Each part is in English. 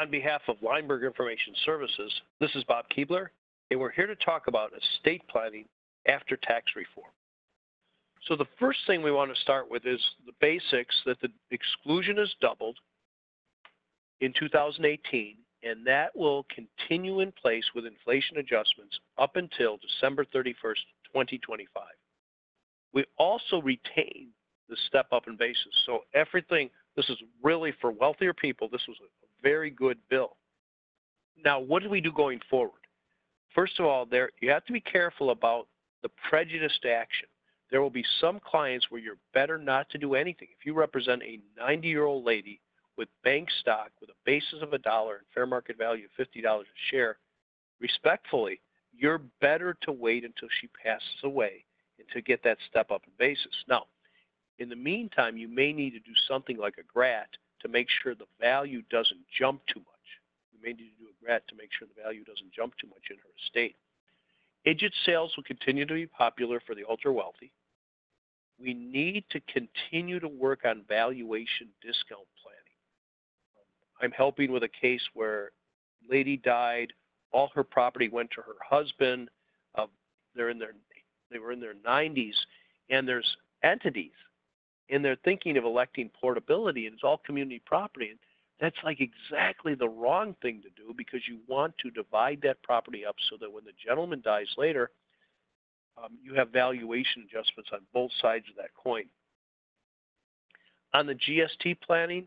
On behalf of Leimberg Information Services, this is Bob Keebler, and we're here to talk about estate planning after tax reform. So the first thing we want to start with is the basics that the exclusion is doubled in 2018, and that will continue in place with inflation adjustments up until December 31st, 2025. We also retain the step up in basis. So everything, this is really for wealthier people, this was very good bill. Now, what do we do going forward? First of all, there you have to be careful about the prejudiced action. There will be some clients where you're better not to do anything. If you represent a 90 year old lady with bank stock with a basis of a dollar and fair market value of $50 a share, respectfully, you're better to wait until she passes away and to get that step up in basis. Now, in the meantime, you may need to do something like a GRAT to make sure the value doesn't jump too much. You may need to do a GRAT to make sure the value doesn't jump too much in her estate. Agent sales will continue to be popular for the ultra wealthy. We need to continue to work on valuation discount planning. I'm helping with a case where lady died, all her property went to her husband. Uh, they're in their they were in their 90s, and there's entities, and they're thinking of electing portability, and it's all community property. And that's like exactly the wrong thing to do because you want to divide that property up so that when the gentleman dies later, um, you have valuation adjustments on both sides of that coin. On the GST planning,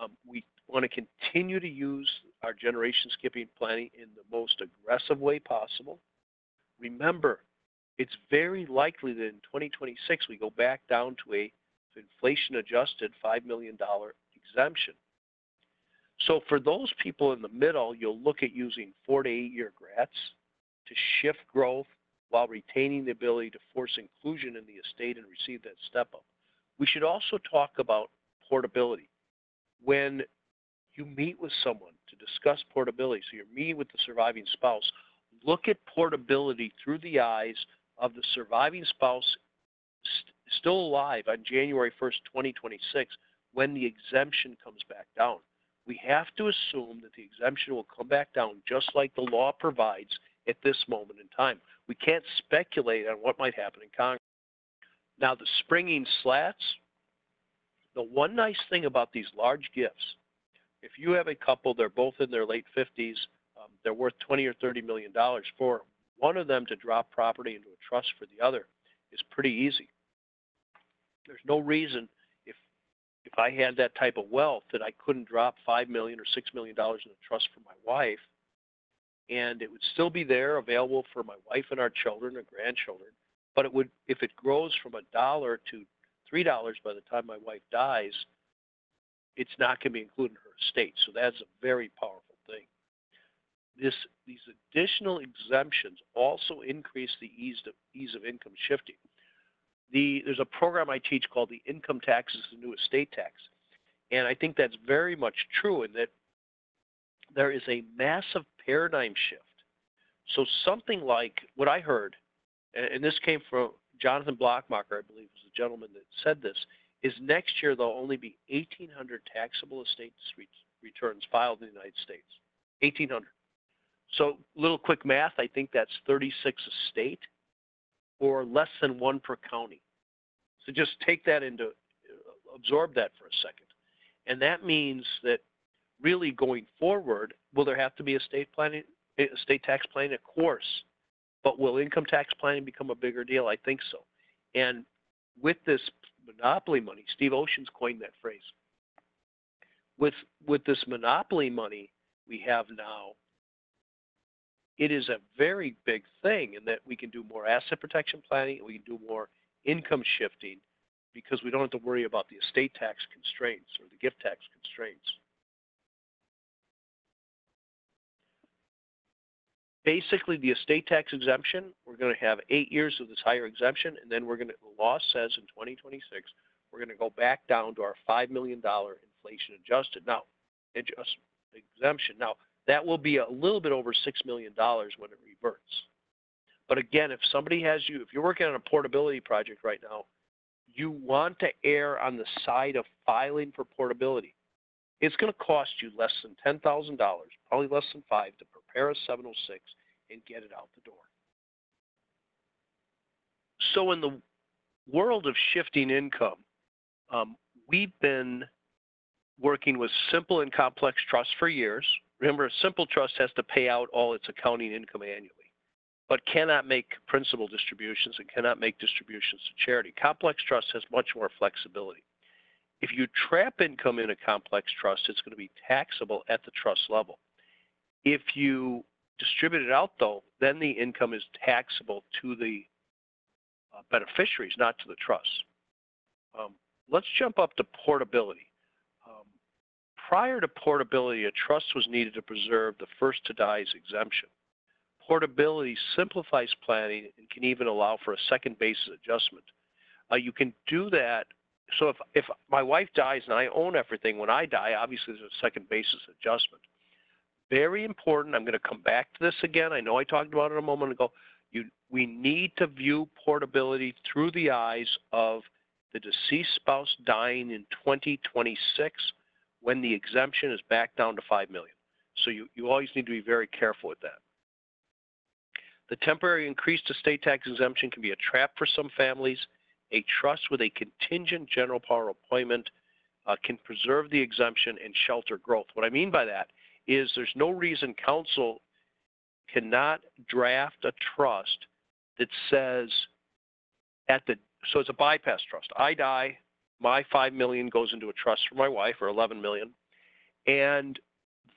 um, we want to continue to use our generation skipping planning in the most aggressive way possible. Remember, it's very likely that in 2026 we go back down to a inflation adjusted $5 million exemption. So for those people in the middle, you'll look at using four to eight year GRATs to shift growth while retaining the ability to force inclusion in the estate and receive that step up. We should also talk about portability. When you meet with someone to discuss portability, so you're meeting with the surviving spouse, look at portability through the eyes of the surviving spouse still alive on January 1st, 2026, when the exemption comes back down. We have to assume that the exemption will come back down just like the law provides at this moment in time. We can't speculate on what might happen in Congress. Now, the springing slats, the one nice thing about these large gifts, if you have a couple, they're both in their late 50s, um, they're worth 20 or 30 million dollars for one of them to drop property into a trust for the other is pretty easy. There's no reason if if I had that type of wealth that I couldn't drop five million or six million dollars in a trust for my wife, and it would still be there available for my wife and our children and grandchildren. But it would if it grows from a dollar to three dollars by the time my wife dies, it's not going to be included in her estate. So that's a very powerful thing. This, these additional exemptions also increase the ease of, ease of income shifting. The, there's a program I teach called the Income Tax is the New Estate Tax. And I think that's very much true in that there is a massive paradigm shift. So something like what I heard, and this came from Jonathan Blattmachr, I believe was the gentleman that said this, is next year there'll only be 1,800 taxable estate returns filed in the United States. 1,800. So, little quick math, I think that's 36 a state or less than one per county. So, just take that into, uh, absorb that for a second. And that means that really going forward, will there have to be a state planning, a state tax planning? Of course. But will income tax planning become a bigger deal? I think so. And with this monopoly money, Steve Oshins coined that phrase. With with this monopoly money we have now, it is a very big thing in that we can do more asset protection planning, we can do more income shifting because we don't have to worry about the estate tax constraints or the gift tax constraints. Basically, the estate tax exemption, we're going to have eight years of this higher exemption, and then we're going to, the law says in 2026, we're going to go back down to our $5 million inflation adjusted. Now, adjust, exemption. Now, that will be a little bit over $6 million when it reverts. But again, if somebody has you, if you're working on a portability project right now, you want to err on the side of filing for portability. it's going to cost you less than $10,000, probably less than five, to prepare a 706 and get it out the door. So in the world of shifting income, um, we've been working with simple and complex trusts for years. Remember, a simple trust has to pay out all its accounting income annually, but cannot make principal distributions and cannot make distributions to charity. Complex trust has much more flexibility. If you trap income in a complex trust, it's going to be taxable at the trust level. If you distribute it out, though, then the income is taxable to the uh, beneficiaries, not to the trust. Um, let's jump up to portability. Um, prior to portability, a trust was needed to preserve the first to die's exemption. Portability simplifies planning and can even allow for a second basis adjustment. Uh, you can do that. So if, if my wife dies and I own everything, when I die, obviously there's a second basis adjustment. Very important. I'm going to come back to this again. I know I talked about it a moment ago. You, we need to view portability through the eyes of the deceased spouse dying in 2026 when the exemption is back down to 5 million. So you, you always need to be very careful with that. The temporary increased estate tax exemption can be a trap for some families. A trust with a contingent general power appointment uh, can preserve the exemption and shelter growth. What I mean by that is there's no reason counsel cannot draft a trust that says at the so it's a bypass trust. I die, my five million goes into a trust for my wife, or eleven million, and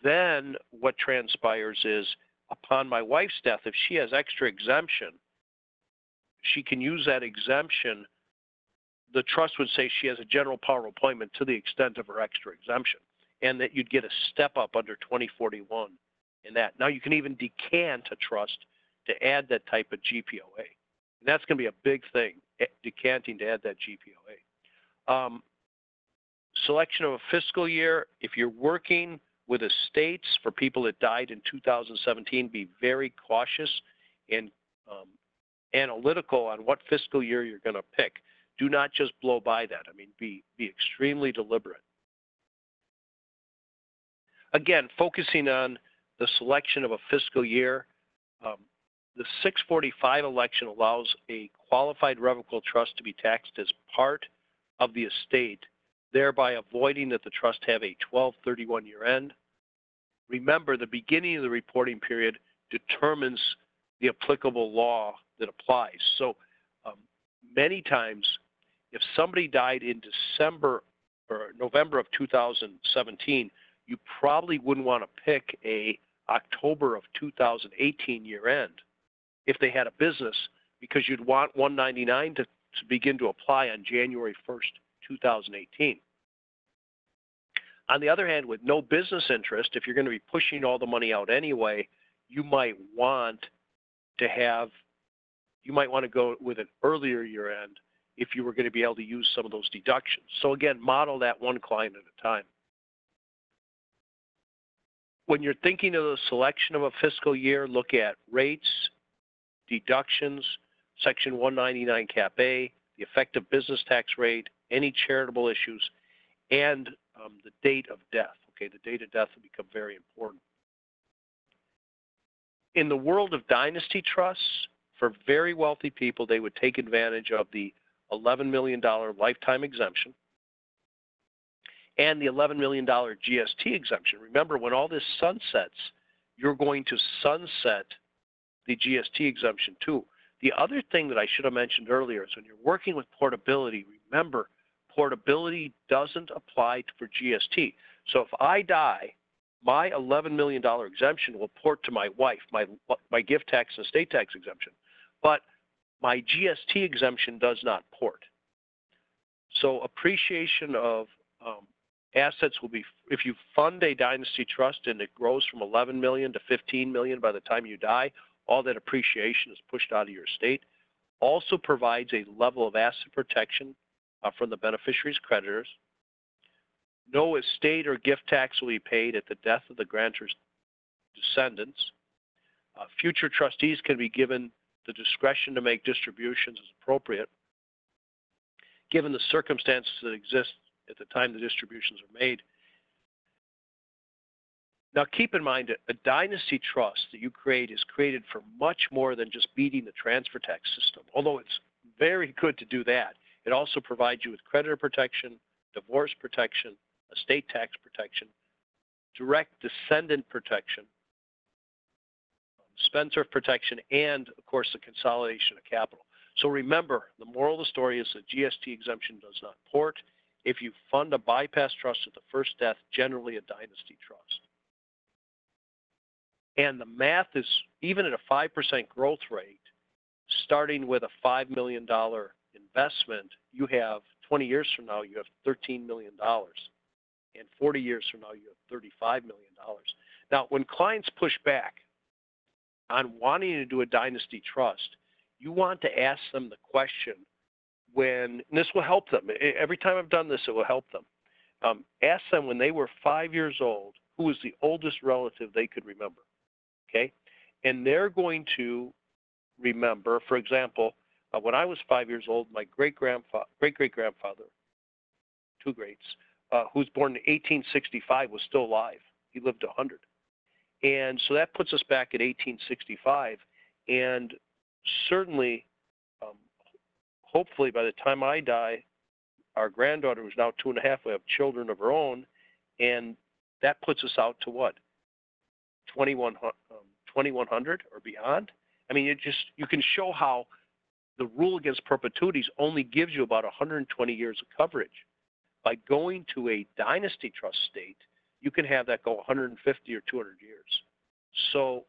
then what transpires is upon my wife's death, if she has extra exemption, she can use that exemption. The trust would say she has a general power appointment to the extent of her extra exemption, and that you'd get a step up under 2041 in that. Now you can even decant a trust to add that type of GPOA. And that's going to be a big thing decanting to add that GPOA. Um, selection of a fiscal year, if you're working with estates for people that died in 2017, be very cautious and um, analytical on what fiscal year you're going to pick. Do not just blow by that. I mean, be, be extremely deliberate. Again, focusing on the selection of a fiscal year, um, the 645 election allows a qualified revocable trust to be taxed as part of the estate, thereby avoiding that the trust have a 1231 year end. Remember, the beginning of the reporting period determines the applicable law that applies. So um, many times, if somebody died in December or November of 2017, you probably wouldn't want to pick a October of 2018 year end if they had a business because you'd want 199 to, to begin to apply on January 1st, 2018. On the other hand, with no business interest, if you're going to be pushing all the money out anyway, you might want to have, you might want to go with an earlier year end if you were going to be able to use some of those deductions. So again, model that one client at a time. When you're thinking of the selection of a fiscal year, look at rates, deductions, Section 199 Cap A, the effective business tax rate, any charitable issues, and um, the date of death. Okay, the date of death will become very important. In the world of dynasty trusts, for very wealthy people, they would take advantage of the $11 million lifetime exemption and the $11 million GST exemption. Remember, when all this sunsets, you're going to sunset the GST exemption too. The other thing that I should have mentioned earlier is when you're working with portability, remember portability doesn't apply for GST. So if I die, my $11 million exemption will port to my wife, my, my gift tax and estate tax exemption. But my GST exemption does not port. So appreciation of um, assets will be, if you fund a dynasty trust and it grows from 11 million to 15 million by the time you die, all that appreciation is pushed out of your estate, also provides a level of asset protection from the beneficiary's creditors. No estate or gift tax will be paid at the death of the grantor's descendants. Uh, future trustees can be given the discretion to make distributions as appropriate, given the circumstances that exist at the time the distributions are made. Now, keep in mind, a dynasty trust that you create is created for much more than just beating the transfer tax system. Although it's very good to do that, it also provides you with creditor protection, divorce protection, estate tax protection, direct descendant protection, sponsor protection, and of course the consolidation of capital. So remember, the moral of the story is that GST exemption does not port. If you fund a bypass trust at the first death, generally a dynasty trust. And the math is even at a 5% growth rate, starting with a $5 million investment, you have 20 years from now, you have $13 million. And 40 years from now, you have $35 million. Now, when clients push back on wanting to do a dynasty trust, you want to ask them the question when, this will help them. Every time I've done this, it will help them. Um, ask them when they were five years old, who was the oldest relative they could remember okay? And they're going to remember, for example, uh, when I was five years old, my great grandfather, great great grandfather, two greats, uh, who was born in 1865, was still alive. He lived 100, and so that puts us back at 1865. And certainly, um, hopefully, by the time I die, our granddaughter, who's now two and a half, will have children of her own, and that puts us out to what 2100 um, or beyond. I mean, it just you can show how the rule against perpetuities only gives you about 120 years of coverage. By going to a dynasty trust state, you can have that go 150 or 200 years. So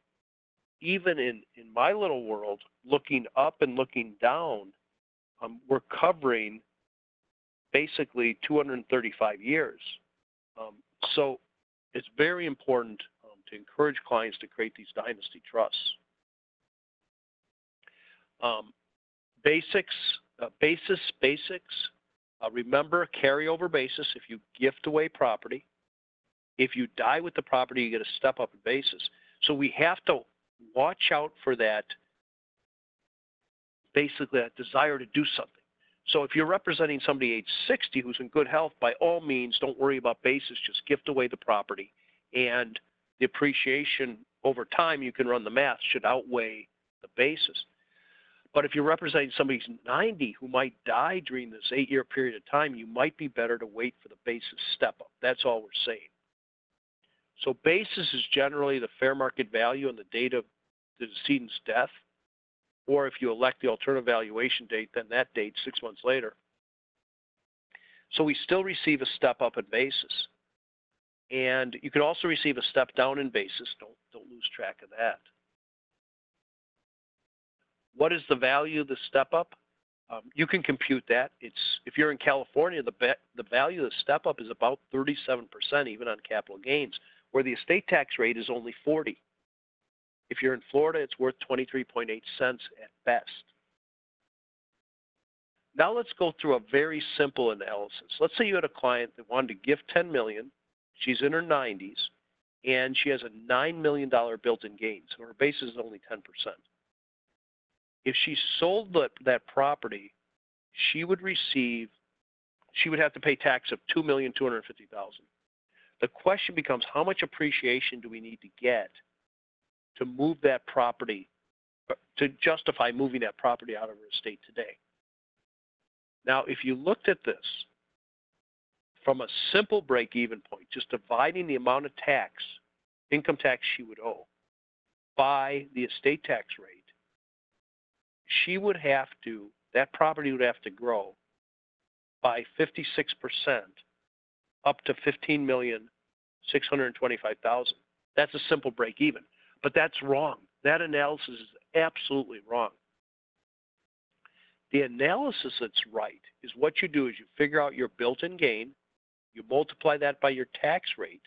even in, in my little world, looking up and looking down, um, we're covering basically 235 years. Um, so it's very important to encourage clients to create these dynasty trusts. Um, basics, uh, basis, basics. Uh, remember carryover basis if you gift away property. If you die with the property, you get a step up in basis. So we have to watch out for that, basically that desire to do something. So if you're representing somebody age 60 who's in good health, by all means, don't worry about basis, just gift away the property and the appreciation over time, you can run the math, should outweigh the basis. But if you're representing somebody who's 90 who might die during this eight year period of time, you might be better to wait for the basis step up. That's all we're saying. So basis is generally the fair market value on the date of the decedent's death, or if you elect the alternative valuation date, then that date six months later. So we still receive a step up in basis. And you can also receive a step down in basis. Don't, don't lose track of that. What is the value of the step up? Um, you can compute that. It's if you're in California, the the value of the step up is about 37% even on capital gains, where the estate tax rate is only 40. If you're in Florida, it's worth 23.8 cents at best. Now let's go through a very simple analysis. Let's say you had a client that wanted to give 10 million She's in her 90s, and she has a $9 million built-in gain, so her basis is only 10%. If she sold that, that property, she would receive, she would have to pay tax of 2,250,000. The question becomes how much appreciation do we need to get to move that property, to justify moving that property out of her estate today? Now, if you looked at this, from a simple break-even point, just dividing the amount of tax, income tax she would owe, by the estate tax rate, she would have to, that property would have to grow by 56% up to 15,625,000. That's a simple break even. But that's wrong. That analysis is absolutely wrong. The analysis that's right is what you do is you figure out your built-in gain, you multiply that by your tax rate,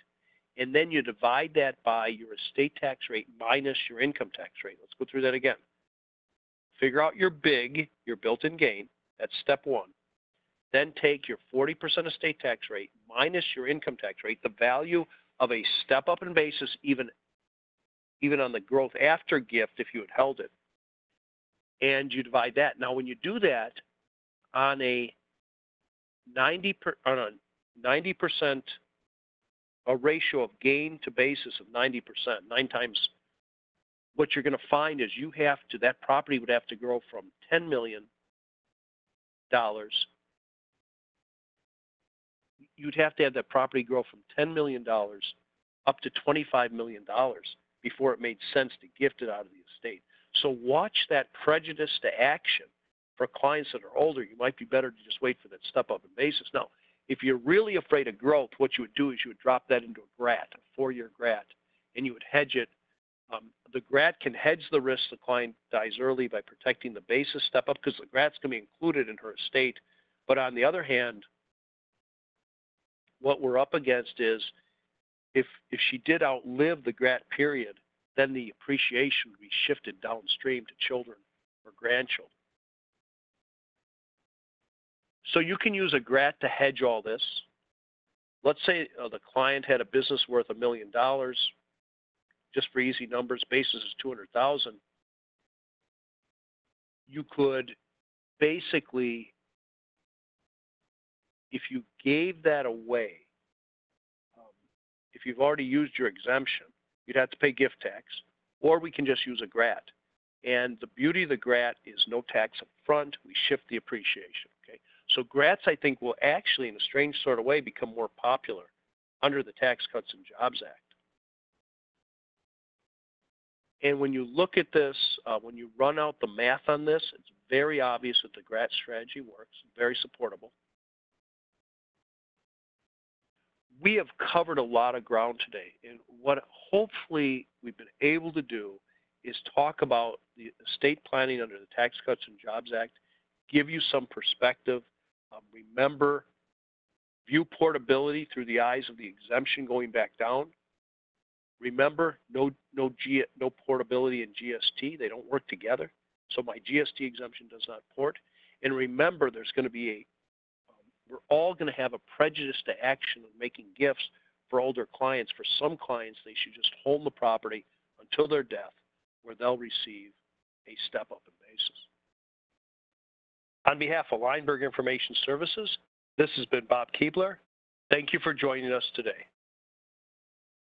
and then you divide that by your estate tax rate minus your income tax rate. Let's go through that again. Figure out your big, your built-in gain. That's step one. Then take your 40% estate tax rate minus your income tax rate, the value of a step up in basis, even, even on the growth after gift if you had held it. And you divide that. Now, when you do that on a 90 per, on a 90% a ratio of gain to basis of 90%, nine times. What you're going to find is you have to, that property would have to grow from $10 million. You'd have to have that property grow from $10 million up to $25 million before it made sense to gift it out of the estate. So watch that prejudice to action for clients that are older. You might be better to just wait for that step up in basis. Now, if you're really afraid of growth, what you would do is you would drop that into a GRAT, a four-year GRAT, and you would hedge it. Um, the GRAT can hedge the risk the client dies early by protecting the basis step up because the GRAT's going to be included in her estate. But on the other hand, what we're up against is if if she did outlive the GRAT period, then the appreciation would be shifted downstream to children or grandchildren. So you can use a GRAT to hedge all this. Let's say uh, the client had a business worth a million dollars. Just for easy numbers, basis is 200,000. You could basically, if you gave that away, um, if you've already used your exemption, you'd have to pay gift tax, or we can just use a GRAT. And the beauty of the GRAT is no tax up front. We shift the appreciation. Okay. So grats, I think, will actually, in a strange sort of way, become more popular under the Tax Cuts and Jobs Act. And when you look at this, uh, when you run out the math on this, it's very obvious that the GRAT strategy works, very supportable. We have covered a lot of ground today, and what hopefully we've been able to do is talk about the estate planning under the Tax Cuts and Jobs Act, give you some perspective um, remember, view portability through the eyes of the exemption going back down. Remember, no, no, G, no portability in GST. They don't work together. So my GST exemption does not port. And remember, there's going to be a, um, we're all going to have a prejudice to action of making gifts for older clients. For some clients, they should just hold the property until their death, where they'll receive a step up in basis. On behalf of Leimberg Information Services, this has been Bob Keebler. Thank you for joining us today.